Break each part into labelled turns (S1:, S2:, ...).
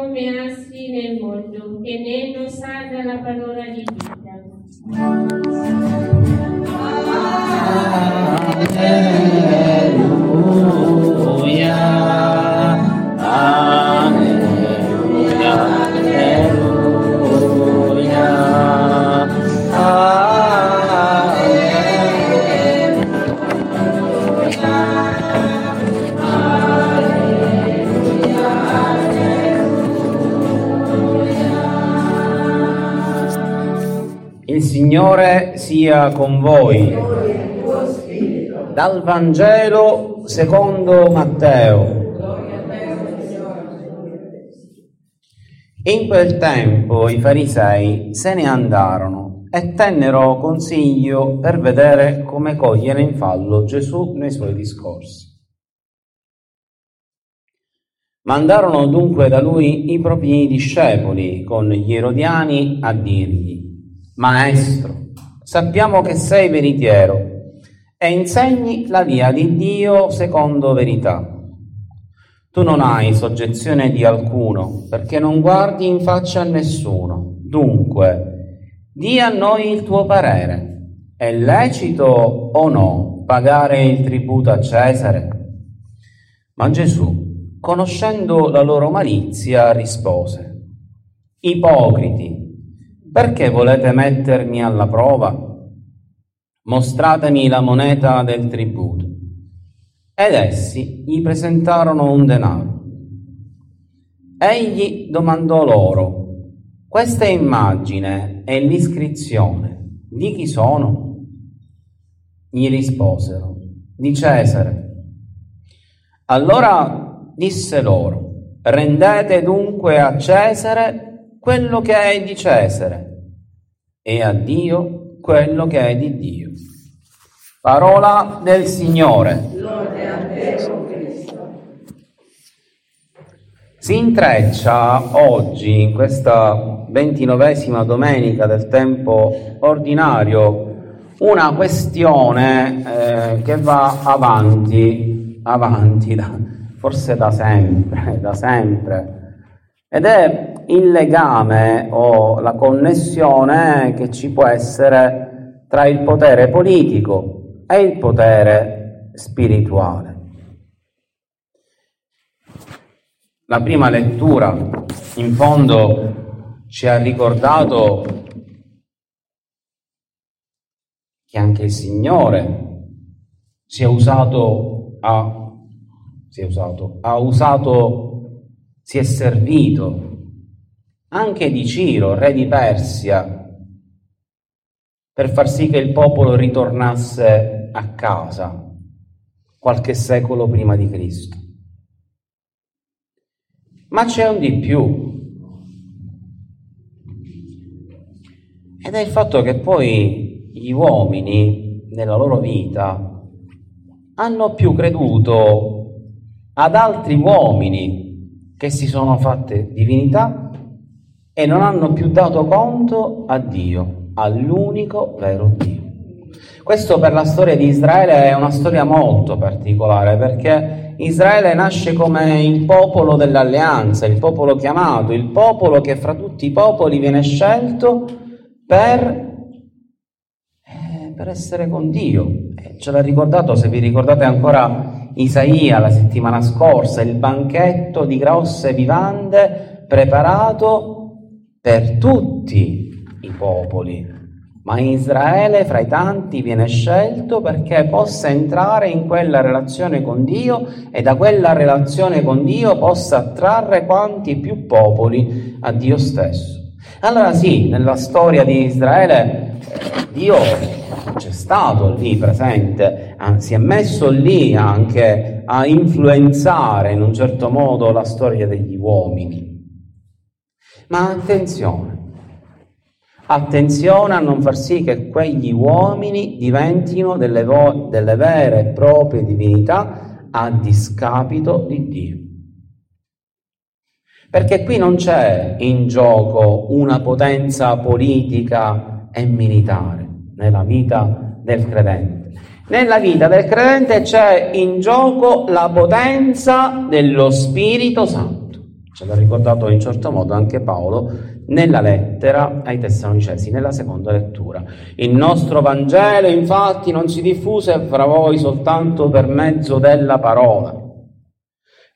S1: Come assi nel mondo, che ne non della parola di vita.
S2: Il Signore sia con voi. Dal Vangelo secondo Matteo. In quel tempo i farisei se ne andarono e tennero consiglio per vedere come cogliere in fallo Gesù nei suoi discorsi. Mandarono dunque da lui i propri discepoli con gli erodiani a dirgli Maestro, sappiamo che sei veritiero e insegni la via di Dio secondo verità. Tu non hai soggezione di alcuno perché non guardi in faccia a nessuno. Dunque, di a noi il tuo parere. È lecito o no pagare il tributo a Cesare? Ma Gesù, conoscendo la loro malizia, rispose, Ipocriti, perché volete mettermi alla prova? Mostratemi la moneta del tributo. Ed essi gli presentarono un denaro. Egli domandò loro, questa immagine e l'iscrizione di chi sono? Gli risposero, di Cesare. Allora disse loro, rendete dunque a Cesare quello che è di Cesare e a Dio quello che è di Dio. Parola del Signore.
S1: Lode a te, Cristo.
S2: Si intreccia oggi, in questa ventinovesima domenica del tempo ordinario, una questione eh, che va avanti, avanti, da, forse da sempre, da sempre, ed è il legame o la connessione che ci può essere tra il potere politico e il potere spirituale. La prima lettura, in fondo, ci ha ricordato che anche il Signore si è usato, ha, si è usato, ha usato, si è servito anche di Ciro, re di Persia, per far sì che il popolo ritornasse a casa qualche secolo prima di Cristo. Ma c'è un di più. Ed è il fatto che poi gli uomini nella loro vita hanno più creduto ad altri uomini che si sono fatte divinità e non hanno più dato conto a Dio, all'unico vero Dio. Questo per la storia di Israele è una storia molto particolare perché Israele nasce come il popolo dell'alleanza, il popolo chiamato, il popolo che fra tutti i popoli viene scelto per per essere con Dio. Eh, ce l'ha ricordato, se vi ricordate ancora Isaia la settimana scorsa, il banchetto di grosse vivande preparato per tutti i popoli. Ma Israele fra i tanti viene scelto perché possa entrare in quella relazione con Dio e da quella relazione con Dio possa attrarre quanti più popoli a Dio stesso. Allora sì, nella storia di Israele eh, Dio c'è stato lì presente, si è messo lì anche a influenzare in un certo modo la storia degli uomini. Ma attenzione, attenzione a non far sì che quegli uomini diventino delle, vo- delle vere e proprie divinità a discapito di Dio. Perché qui non c'è in gioco una potenza politica e militare nella vita del credente. Nella vita del credente c'è in gioco la potenza dello Spirito Santo. Ce l'ha ricordato in certo modo anche Paolo nella lettera ai Tessalonicesi, nella seconda lettura. Il nostro Vangelo infatti non si diffuse fra voi soltanto per mezzo della parola,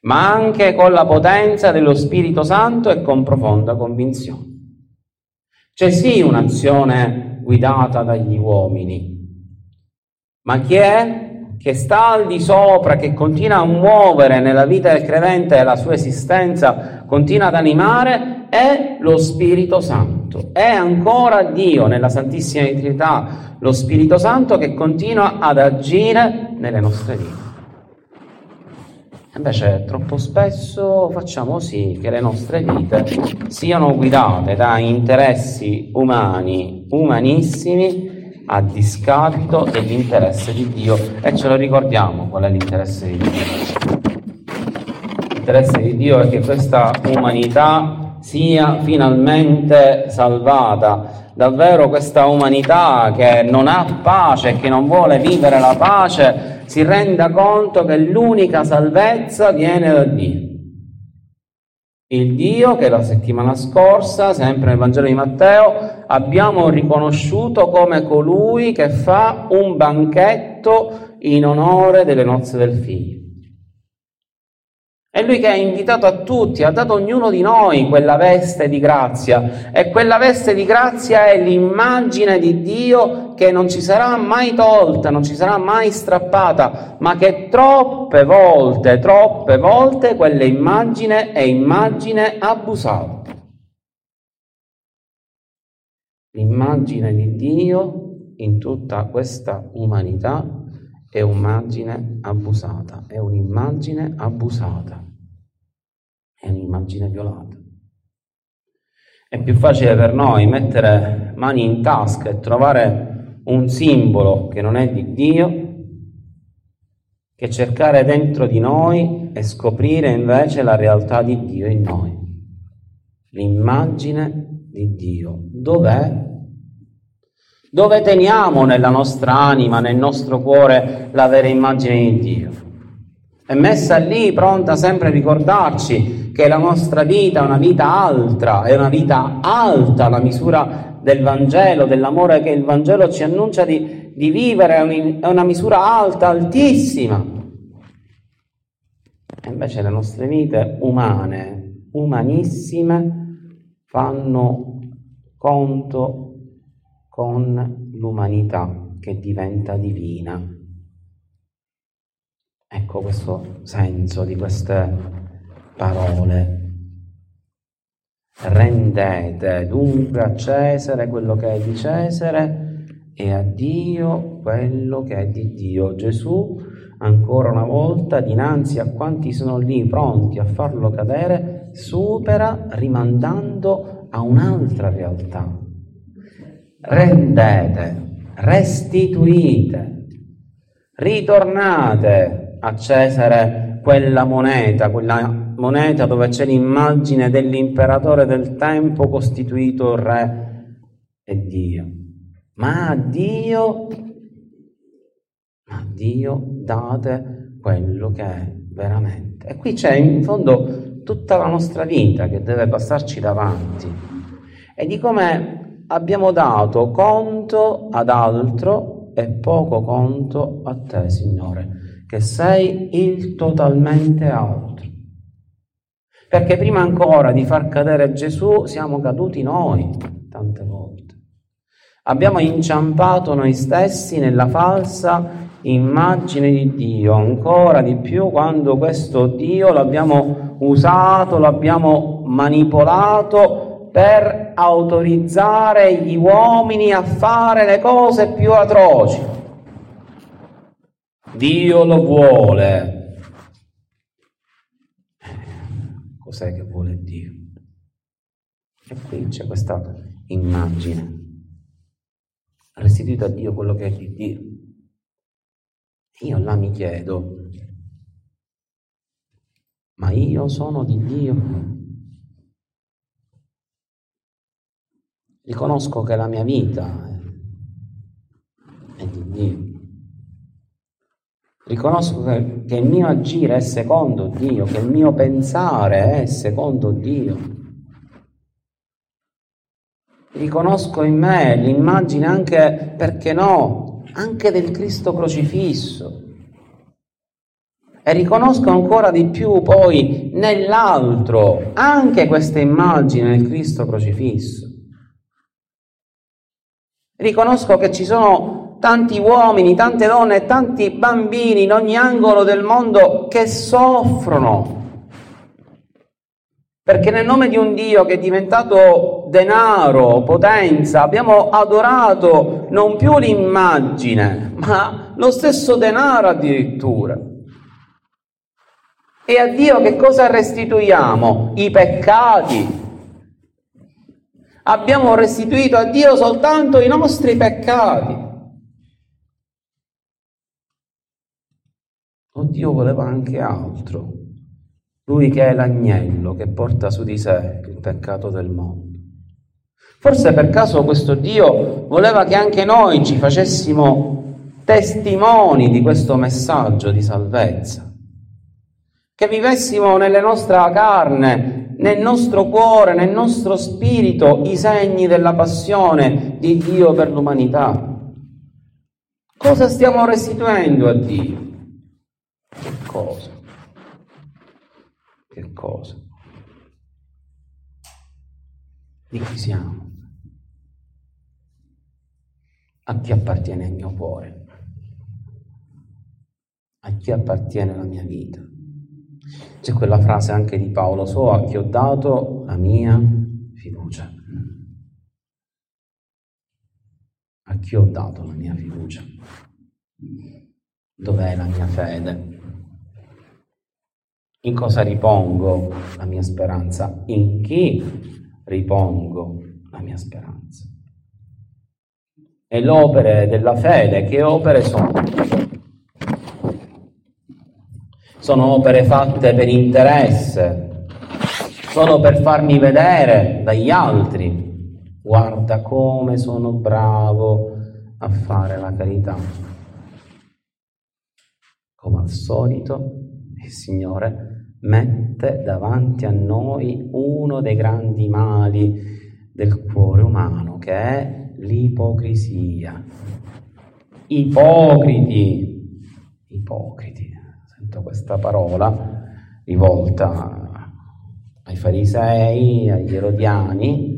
S2: ma anche con la potenza dello Spirito Santo e con profonda convinzione. C'è sì un'azione guidata dagli uomini. Ma chi è? Che sta al di sopra, che continua a muovere nella vita del credente la sua esistenza, continua ad animare, è lo Spirito Santo. È ancora Dio nella Santissima Trinità, lo Spirito Santo che continua ad agire nelle nostre vite. Invece troppo spesso facciamo sì che le nostre vite siano guidate da interessi umani, umanissimi, a discapito dell'interesse di Dio. E ce lo ricordiamo qual è l'interesse di Dio. L'interesse di Dio è che questa umanità sia finalmente salvata. Davvero questa umanità che non ha pace, che non vuole vivere la pace, si renda conto che l'unica salvezza viene da Dio. Il Dio che la settimana scorsa, sempre nel Vangelo di Matteo, abbiamo riconosciuto come colui che fa un banchetto in onore delle nozze del figlio. È lui che ha invitato a tutti, ha dato a ognuno di noi quella veste di grazia e quella veste di grazia è l'immagine di Dio che non ci sarà mai tolta, non ci sarà mai strappata, ma che troppe volte, troppe volte quell'immagine è immagine abusata. L'immagine di Dio in tutta questa umanità è un'immagine abusata, è un'immagine abusata è un'immagine violata. È più facile per noi mettere mani in tasca e trovare un simbolo che non è di Dio che cercare dentro di noi e scoprire invece la realtà di Dio in noi. L'immagine di Dio. Dov'è? Dove teniamo nella nostra anima, nel nostro cuore, la vera immagine di Dio? È messa lì pronta sempre a ricordarci che la nostra vita è una vita altra, è una vita alta la misura del Vangelo, dell'amore che il Vangelo ci annuncia di, di vivere, è una misura alta, altissima. E invece le nostre vite umane, umanissime, fanno conto con l'umanità che diventa divina. Ecco questo senso di queste parole. Rendete dunque a Cesare quello che è di Cesare e a Dio quello che è di Dio. Gesù, ancora una volta, dinanzi a quanti sono lì pronti a farlo cadere, supera rimandando a un'altra realtà. Rendete, restituite, ritornate a Cesare quella moneta, quella moneta dove c'è l'immagine dell'imperatore del tempo costituito re e Dio. Ma a Dio, a Dio date quello che è veramente. E qui c'è in fondo tutta la nostra vita che deve passarci davanti e di come abbiamo dato conto ad altro e poco conto a te, Signore, che sei il totalmente altro. Perché prima ancora di far cadere Gesù siamo caduti noi tante volte. Abbiamo inciampato noi stessi nella falsa immagine di Dio, ancora di più quando questo Dio l'abbiamo usato, l'abbiamo manipolato per autorizzare gli uomini a fare le cose più atroci. Dio lo vuole. Cos'è che vuole Dio? E qui c'è questa immagine. Restituito a Dio quello che è di Dio. Io là mi chiedo, ma io sono di Dio? Riconosco che la mia vita è di Dio. Riconosco che, che il mio agire è secondo Dio, che il mio pensare è secondo Dio. Riconosco in me l'immagine anche, perché no, anche del Cristo crocifisso. E riconosco ancora di più poi nell'altro anche questa immagine del Cristo crocifisso. Riconosco che ci sono tanti uomini, tante donne e tanti bambini in ogni angolo del mondo che soffrono. Perché nel nome di un Dio che è diventato denaro, potenza, abbiamo adorato non più l'immagine, ma lo stesso denaro addirittura. E a Dio che cosa restituiamo? I peccati. Abbiamo restituito a Dio soltanto i nostri peccati. O Dio voleva anche altro. Lui che è l'agnello che porta su di sé il peccato del mondo. Forse per caso questo Dio voleva che anche noi ci facessimo testimoni di questo messaggio di salvezza, che vivessimo nella nostra carne, nel nostro cuore, nel nostro spirito i segni della passione di Dio per l'umanità. Cosa stiamo restituendo a Dio? Che cosa? Che cosa? Di chi siamo? a chi appartiene il mio cuore, a chi appartiene la mia vita. C'è quella frase anche di Paolo, so a chi ho dato la mia fiducia. A chi ho dato la mia fiducia? Dov'è la mia fede? In cosa ripongo la mia speranza? In chi ripongo la mia speranza? e l'opere della fede, che opere sono? Sono opere fatte per interesse, solo per farmi vedere dagli altri. Guarda come sono bravo a fare la carità. Come al solito, il Signore mette davanti a noi uno dei grandi mali del cuore umano, che è l'ipocrisia. Ipocriti, ipocriti, sento questa parola rivolta ai farisei, agli erodiani,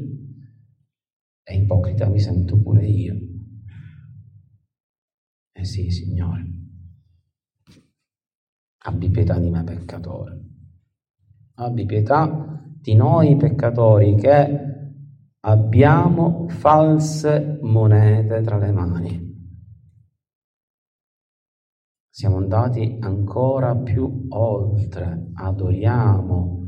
S2: e ipocrita mi sento pure io. Eh sì, Signore, abbi pietà di me peccatore, abbi pietà di noi peccatori che abbiamo false monete tra le mani. Siamo andati ancora più oltre, adoriamo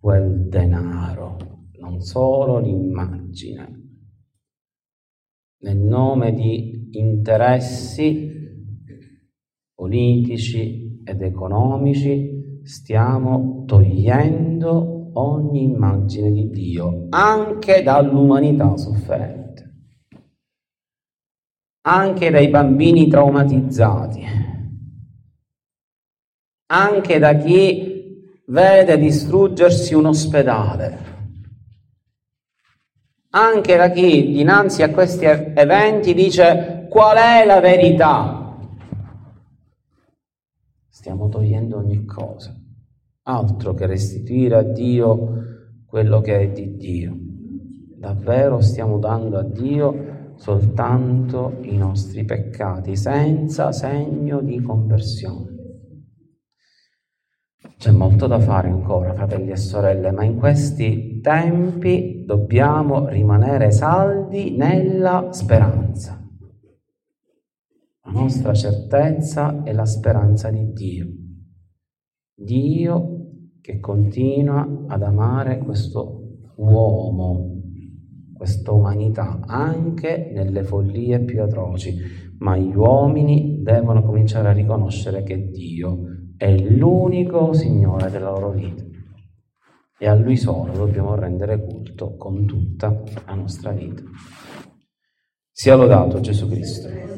S2: quel denaro, non solo l'immagine. Nel nome di interessi politici ed economici stiamo togliendo ogni immagine di Dio, anche dall'umanità sofferente, anche dai bambini traumatizzati, anche da chi vede distruggersi un ospedale anche da chi dinanzi a questi eventi dice qual è la verità. Stiamo togliendo ogni cosa, altro che restituire a Dio quello che è di Dio. Davvero stiamo dando a Dio soltanto i nostri peccati, senza segno di conversione. C'è molto da fare ancora, fratelli e sorelle, ma in questi tempi dobbiamo rimanere saldi nella speranza. La nostra certezza è la speranza di Dio. Dio che continua ad amare questo uomo, questa umanità, anche nelle follie più atroci, ma gli uomini devono cominciare a riconoscere che Dio è l'unico Signore della loro vita e a Lui solo dobbiamo rendere culto con tutta la nostra vita. Sia lodato Gesù Cristo.